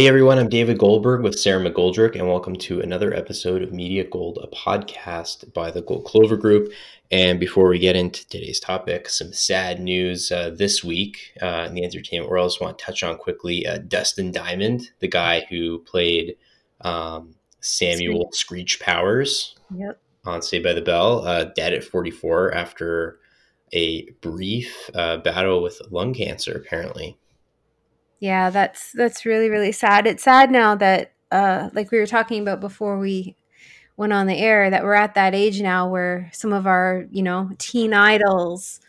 Hey everyone, I'm David Goldberg with Sarah McGoldrick, and welcome to another episode of Media Gold, a podcast by the Gold Clover Group. And before we get into today's topic, some sad news uh, this week uh, in the entertainment world. I just want to touch on quickly uh, Dustin Diamond, the guy who played um, Samuel Screech Powers Yep. on Saved by the Bell, uh, dead at 44 after a brief uh, battle with lung cancer, apparently. Yeah, that's that's really really sad. It's sad now that uh like we were talking about before we went on the air that we're at that age now where some of our, you know, teen idols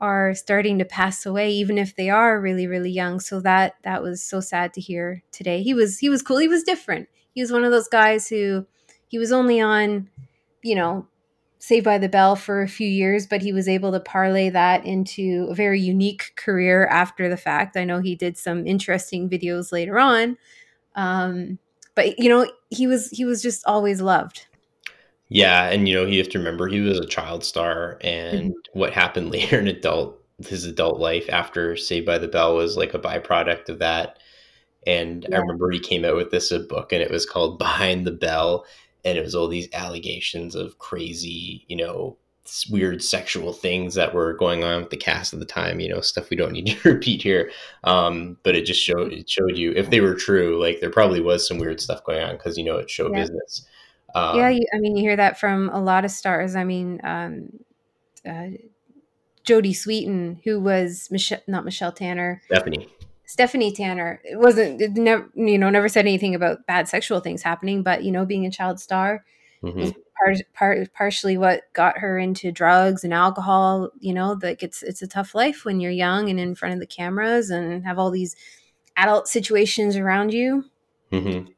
are starting to pass away even if they are really really young. So that that was so sad to hear today. He was he was cool. He was different. He was one of those guys who he was only on, you know, Saved by the Bell for a few years, but he was able to parlay that into a very unique career after the fact. I know he did some interesting videos later on, um, but you know he was he was just always loved. Yeah, and you know, you have to remember he was a child star, and Mhm. what happened later in adult his adult life after Saved by the Bell was like a byproduct of that. And I remember he came out with this a book, and it was called Behind the Bell, and it was all these allegations of crazy, you know, weird sexual things that were going on with the cast at the time. You know, stuff we don't need to repeat here. Um, but it just showed it showed you if they were true, like there probably was some weird stuff going on because you know it's show yeah, business. yeah. Um, You, I mean, you hear that from a lot of stars. I mean, um, uh, Jodie Sweetin, who was Michelle, not Michelle Tanner, Stephanie. Stephanie Tanner. It wasn't it never you know never said anything about bad sexual things happening, but you know being a child star hmm was part, part partially what got her into drugs and alcohol. You know, like it's it's a tough life when you're young and in front of the cameras and have all these adult situations around you. hmm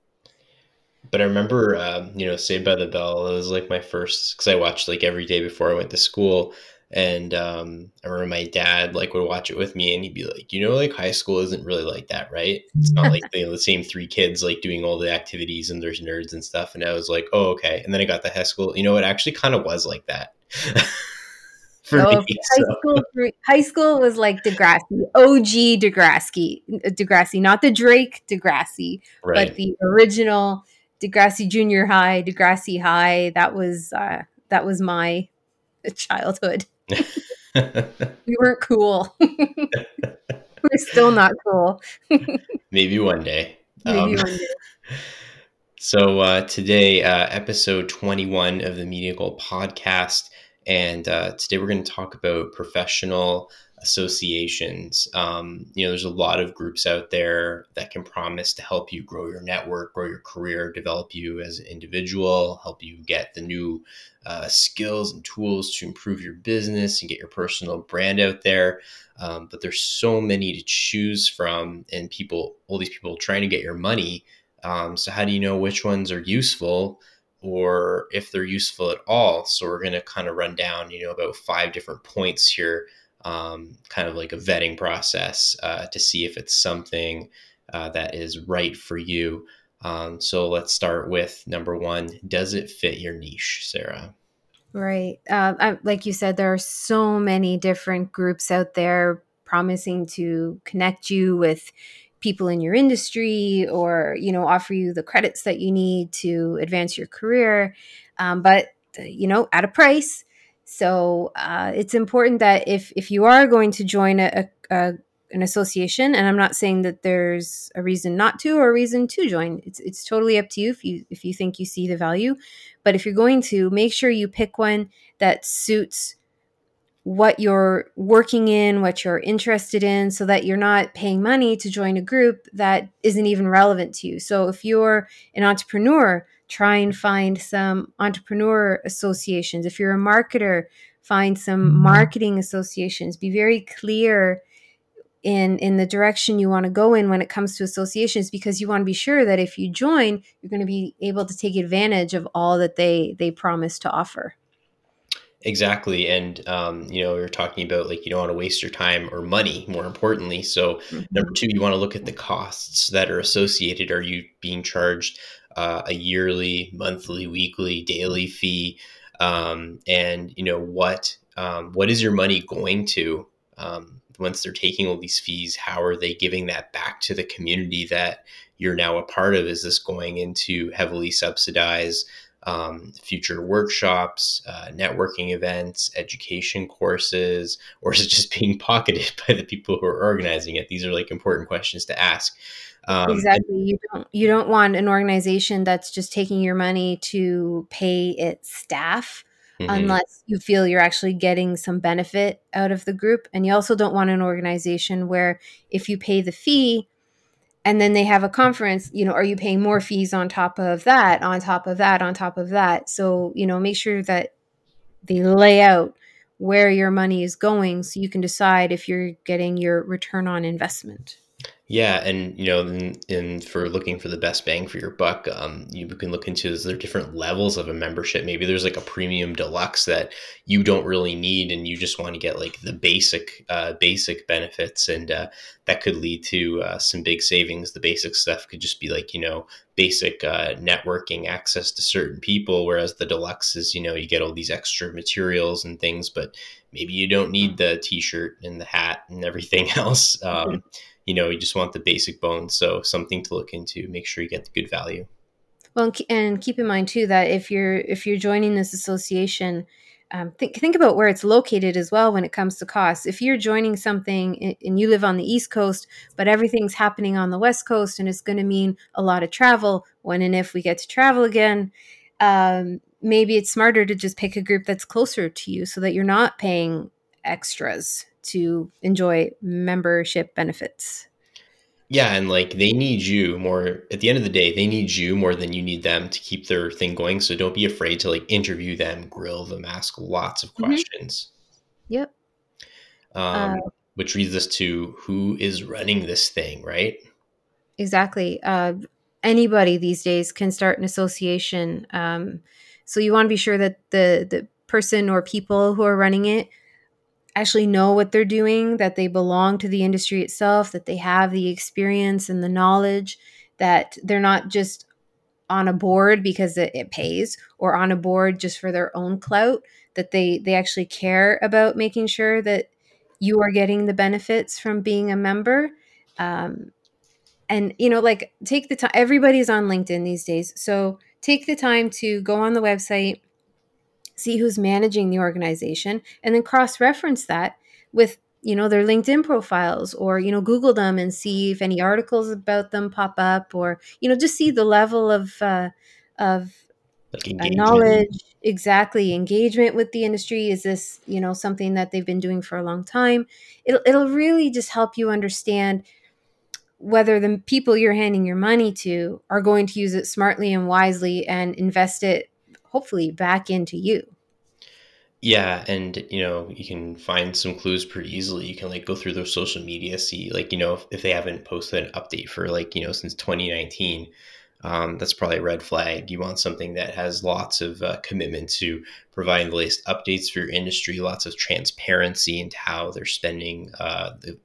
But I remember, um, you know, Saved by the Bell. It was like my first because I watched like every day before I went to school, and um, I remember my dad like would watch it with me, and he'd be like, you know, like high school isn't really like that, right? It's not like you know, the same three kids like doing all the activities and there's nerds and stuff. And I was like, oh, okay. And then I got to high school. You know, it actually kind of was like that for Oh, me. high So school! High school was like Degrassi, OG Degrassi, Degrassi, not the Drake Degrassi, but the original Degrassi Junior High, Degrassi High. That was uh, that was my childhood. We weren't cool. We're still not cool. Maybe one day. Maybe Um, one day. So uh, today, uh, episode 21 of the Media Gold podcast, and uh, today we're going to talk about professional associations. Um, you know, there's a lot of groups out there that can promise to help you grow your network, grow your career, develop you as an individual, help you get the new uh, skills and tools to improve your business and get your personal brand out there. Um, but there's so many to choose from, and people, all these people trying to get your money um, so how do you know which ones are useful or if they're useful at all? So we're going to kind of run down, you know, about five different points here, um, kind of like a vetting process uh, to see if it's something uh, that is right for you. Um, so let's start with number one. Does it fit your niche, Sarah? Right. Uh, I, like you said, there are so many different groups out there promising to connect you with people in your industry or you know offer you the credits that you need to advance your career um, but uh, you know at a price so uh, it's important that if if you are going to join a, a, an association and i'm not saying that there's a reason not to or a reason to join it's it's totally up to you if you if you think you see the value. But if you're going to make sure you pick one that suits what you're working in, what you're interested in, so that you're not paying money to join a group that isn't even relevant to you. So if you're an entrepreneur, try and find some entrepreneur associations. If you're a marketer, find some mm-hmm. marketing associations. Be very clear in in the direction you want to go in when it comes to associations because you want to be sure that if you join, you're going to be able to take advantage of all that they they promise to offer. Exactly. And, um, you know, we are talking about like you don't want to waste your time or money, more importantly. So, number two, you want to look at the costs that are associated. Are you being charged uh, a yearly, monthly, weekly, daily fee? Um, and, you know, what um, what is your money going to? Um, once they're taking all these fees, how are they giving that back to the community that you're now a part of? Is this going into heavily subsidized um, future workshops, uh, networking events, education courses, or is it just being pocketed by the people who are organizing it? These are like important questions to ask. Um, exactly. And- you don't you don't want an organization that's just taking your money to pay its staff. Mm-hmm. Unless you feel you're actually getting some benefit out of the group. And you also don't want an organization where if you pay the fee, and then they have a conference you know are you paying more fees on top of that on top of that on top of that? So you know make sure that they lay out where your money is going so you can decide if you're getting your return on investment yeah, and you know, and, for looking for the best bang for your buck, um, you can look into is there different levels of a membership. Maybe there's like a premium deluxe that you don't really need, and you just want to get like the basic, uh, basic benefits, and uh, that could lead to uh, some big savings. The basic stuff could just be like you know basic uh, networking access to certain people, whereas the deluxe is you know you get all these extra materials and things, but maybe you don't need the T-shirt and the hat and everything else. Um, you know you just want the basic bones so something to look into make sure you get the good value well and keep in mind too that if you're if you're joining this association um, think, think about where it's located as well when it comes to costs. If you're joining something and you live on the East Coast, but everything's happening on the West Coast and it's going to mean a lot of travel when and if we get to travel again, um, maybe it's smarter to just pick a group that's closer to you so that you're not paying extras to enjoy membership benefits. Yeah, and like they need you more at the end of the day, they need you more than you need them to keep their thing going. So don't be afraid to like interview them, grill them, ask lots of mm-hmm. questions. Mm-hmm. Yep. Um, uh, which leads us to who is running this thing, right? Exactly. Uh, anybody these days can start an association. Um, so you want to be sure that the the person or people who are running it actually know what they're doing, that they belong to the industry itself, that they have the experience and the knowledge, that they're not just on a board because it, it pays or on a board just for their own clout, that they they actually care about making sure that you are getting the benefits from being a member. Um, and you know, like take the time. Everybody's on LinkedIn these days, so take the time to go on the website see who's managing the organization, and then cross reference that with you know their linkedin profiles or you know google them and see if any articles about them pop up or you know just see the level of uh, of like uh, knowledge. Exactly. Engagement with the industry. Is this you know something that they've been doing for a long time? It'll, it'll really just help you understand whether the people you're handing your money to are going to use it smartly and wisely and invest it hopefully back into you. Yeah, and you know, you can find some clues pretty easily. You can like go through their social media, see like, you know, if, if they haven't posted an update for like, you know, since 2019, um, that's probably a red flag. You want something that has lots of uh, commitment to providing the latest updates for your industry, lots of transparency into how they're spending uh, the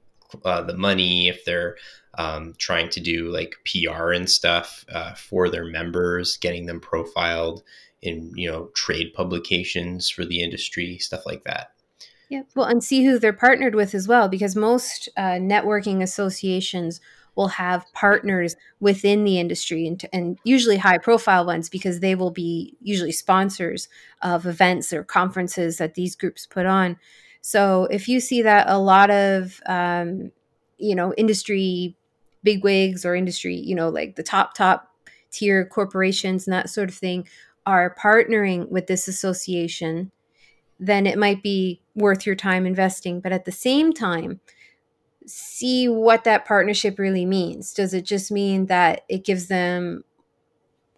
uh, the money, if they're um, trying to do like PR and stuff uh, for their members, getting them profiled in you know trade publications for the industry, stuff like that. Yeah, well, and see who they're partnered with as well, because most uh, networking associations will have partners within the industry and, and usually high profile ones because they will be usually sponsors of events or conferences that these groups put on. So if you see that a lot of um, you know industry bigwigs or industry you know like the top top tier corporations and that sort of thing are partnering with this association, then it might be worth your time investing. But at the same time, see what that partnership really means. Does it just mean that it gives them,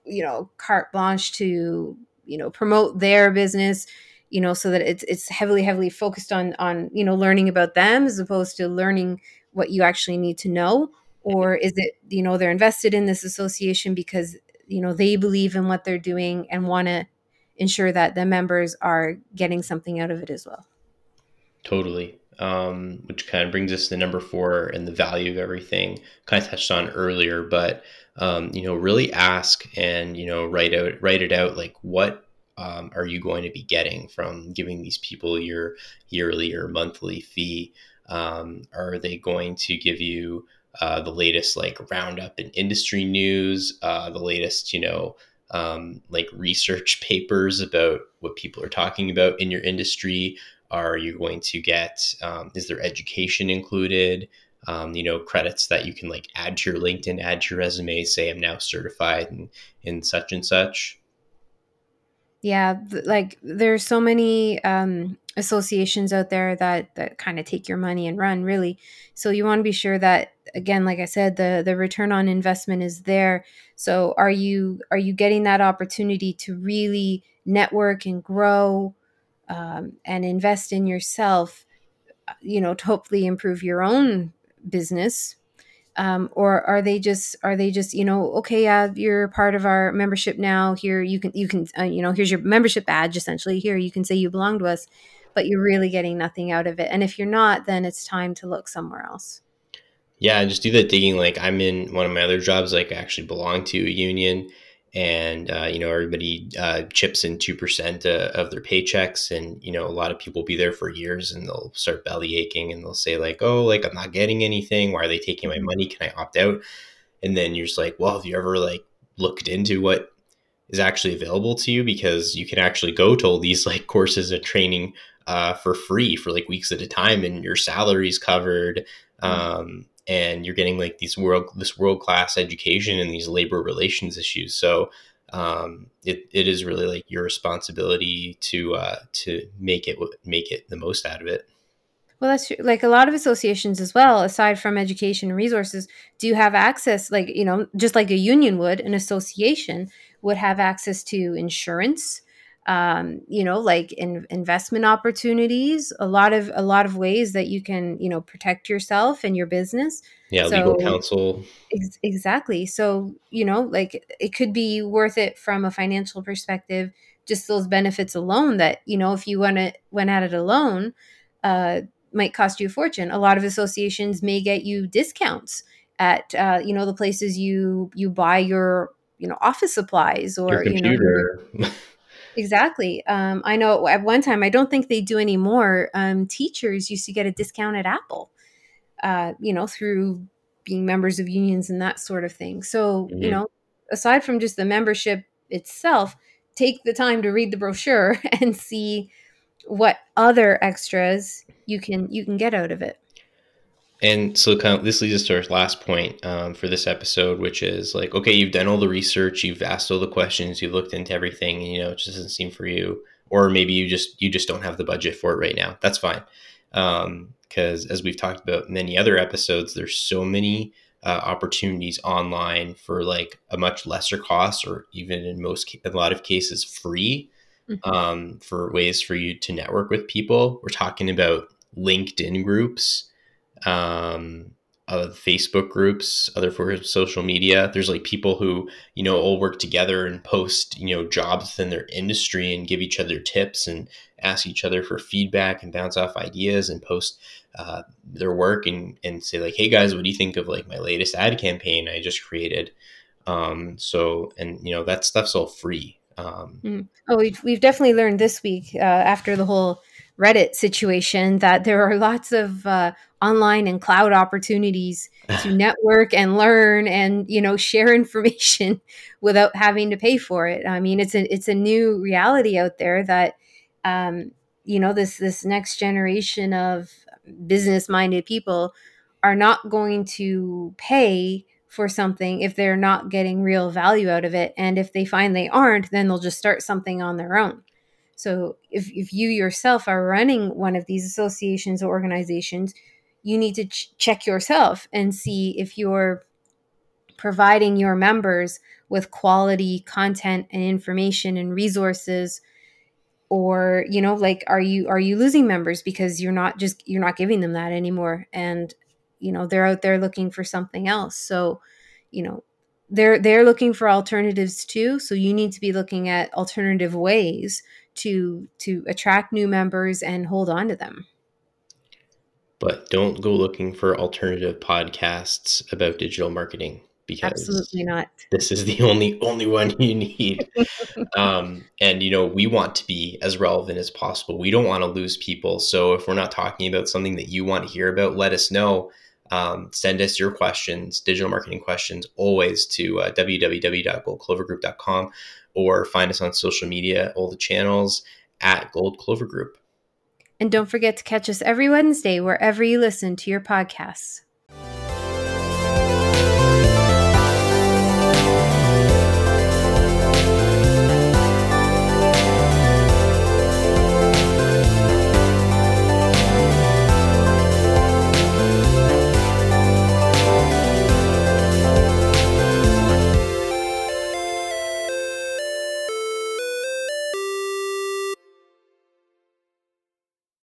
you know, carte blanche to, you know, promote their business, you know, so that it's it's heavily, heavily focused on on, you know, learning about them as opposed to learning what you actually need to know? Or is it, you know, they're invested in this association because you know they believe in what they're doing and want to ensure that the members are getting something out of it as well? Totally. Um, which kind of brings us to number four and the value of everything. Kind of touched on earlier but um, you know really ask and you know write out write it out like what um, are you going to be getting from giving these people your yearly or monthly fee Um, are they going to give you uh, the latest like roundup in industry news, uh, the latest, you know, um, like research papers about what people are talking about in your industry? Are you going to get, um, is there education included? Um, you know, credits that you can like add to your LinkedIn, add to your resume, say I'm now certified in, in such and such. Yeah, like there's so many um, associations out there that that kind of take your money and run really. So you want to be sure that again, like I said, the the return on investment is there. So are you are you getting that opportunity to really network and grow um, and invest in yourself? Uh, you know, to hopefully improve your own business um, or are they just are they just you know okay yeah you're part of our membership now. Here you can you can uh, you know here's your membership badge essentially. Here you can say you belong to us but you're really getting nothing out of it. And if you're not then it's time to look somewhere else. Yeah just do that digging. Like i'm in one of my other jobs like i actually belong to a union and uh, you know everybody uh, chips in 2% uh, of their paychecks and you know a lot of people will be there for years and they'll start belly aching and they'll say like oh like i'm not getting anything. Why are they taking my mm-hmm. money? Can i opt out? And then you're just like well have you ever like looked into what is actually available to you? Because you can actually go to all these like courses and training uh, for free for like weeks at a time and your salary's covered. Mm-hmm. um, and you're getting like these world this world class education and these labor relations issues. So um, it, it is really like your responsibility to uh, to make it make it the most out of it. Well, that's true. like a lot of associations as well. Aside from education resources, do you have access? Like you know, just like a union would, an association would have access to insurance, um, you know, like in, investment opportunities, a lot of a lot of ways that you can, you know, protect yourself and your business. Yeah, so, legal counsel. Ex- exactly. So, you know, like it could be worth it from a financial perspective, just those benefits alone that, you know, if you went it went at it alone, uh, might cost you a fortune. A lot of associations may get you discounts at uh, you know, the places you you buy your, you know, office supplies or you know your, Exactly. Um, I know at one time, I don't think they do anymore. Um, teachers used to get a discount at Apple, uh, you know, through being members of unions and that sort of thing. So, mm-hmm. you know, aside from just the membership itself, take the time to read the brochure and see what other extras you can you can get out of it. And so kind of, this leads us to our last point um, for this episode, which is like, okay, you've done all the research, you've asked all the questions, you've looked into everything, and, you know, it just doesn't seem for you, or maybe you just you just don't have the budget for it right now. That's fine, because um, as we've talked about many other episodes, there's so many uh, opportunities online for like a much lesser cost, or even in most in a lot of cases free, mm-hmm. um, for ways for you to network with people. We're talking about LinkedIn groups um, uh, Facebook groups, other for social media. There's like people who you know all work together and post you know jobs within their industry and give each other tips and ask each other for feedback and bounce off ideas and post uh, their work and and say like, hey guys, what do you think of like my latest ad campaign I just created? Um, so and you know that stuff's all free. Um, mm. Oh, we've we've definitely learned this week uh, after the whole Reddit situation that there are lots of uh, online and cloud opportunities to network and learn and you know share information without having to pay for it. I mean, it's a it's a new reality out there that um, you know this this next generation of business minded people are not going to pay for something if they're not getting real value out of it and if they find they aren't then they'll just start something on their own so if, if you yourself are running one of these associations or organizations, you need to ch- check yourself and see if you're providing your members with quality content and information and resources or you know like are you are you losing members because you're not just you're not giving them that anymore? And you know they're out there looking for something else. So you know they're they're looking for alternatives too. So you need to be looking at alternative ways to to attract new members and hold on to them but don't go looking for alternative podcasts about digital marketing because absolutely not. This is the only only one you need. um, and you know, we want to be as relevant as possible. We don't want to lose people. So if we're not talking about something that you want to hear about, let us know. Um, send us your questions, digital marketing questions, always to uh, www.goldclovergroup.com or find us on social media, all the channels at Gold Clover Group. And don't forget to catch us every Wednesday wherever you listen to your podcasts.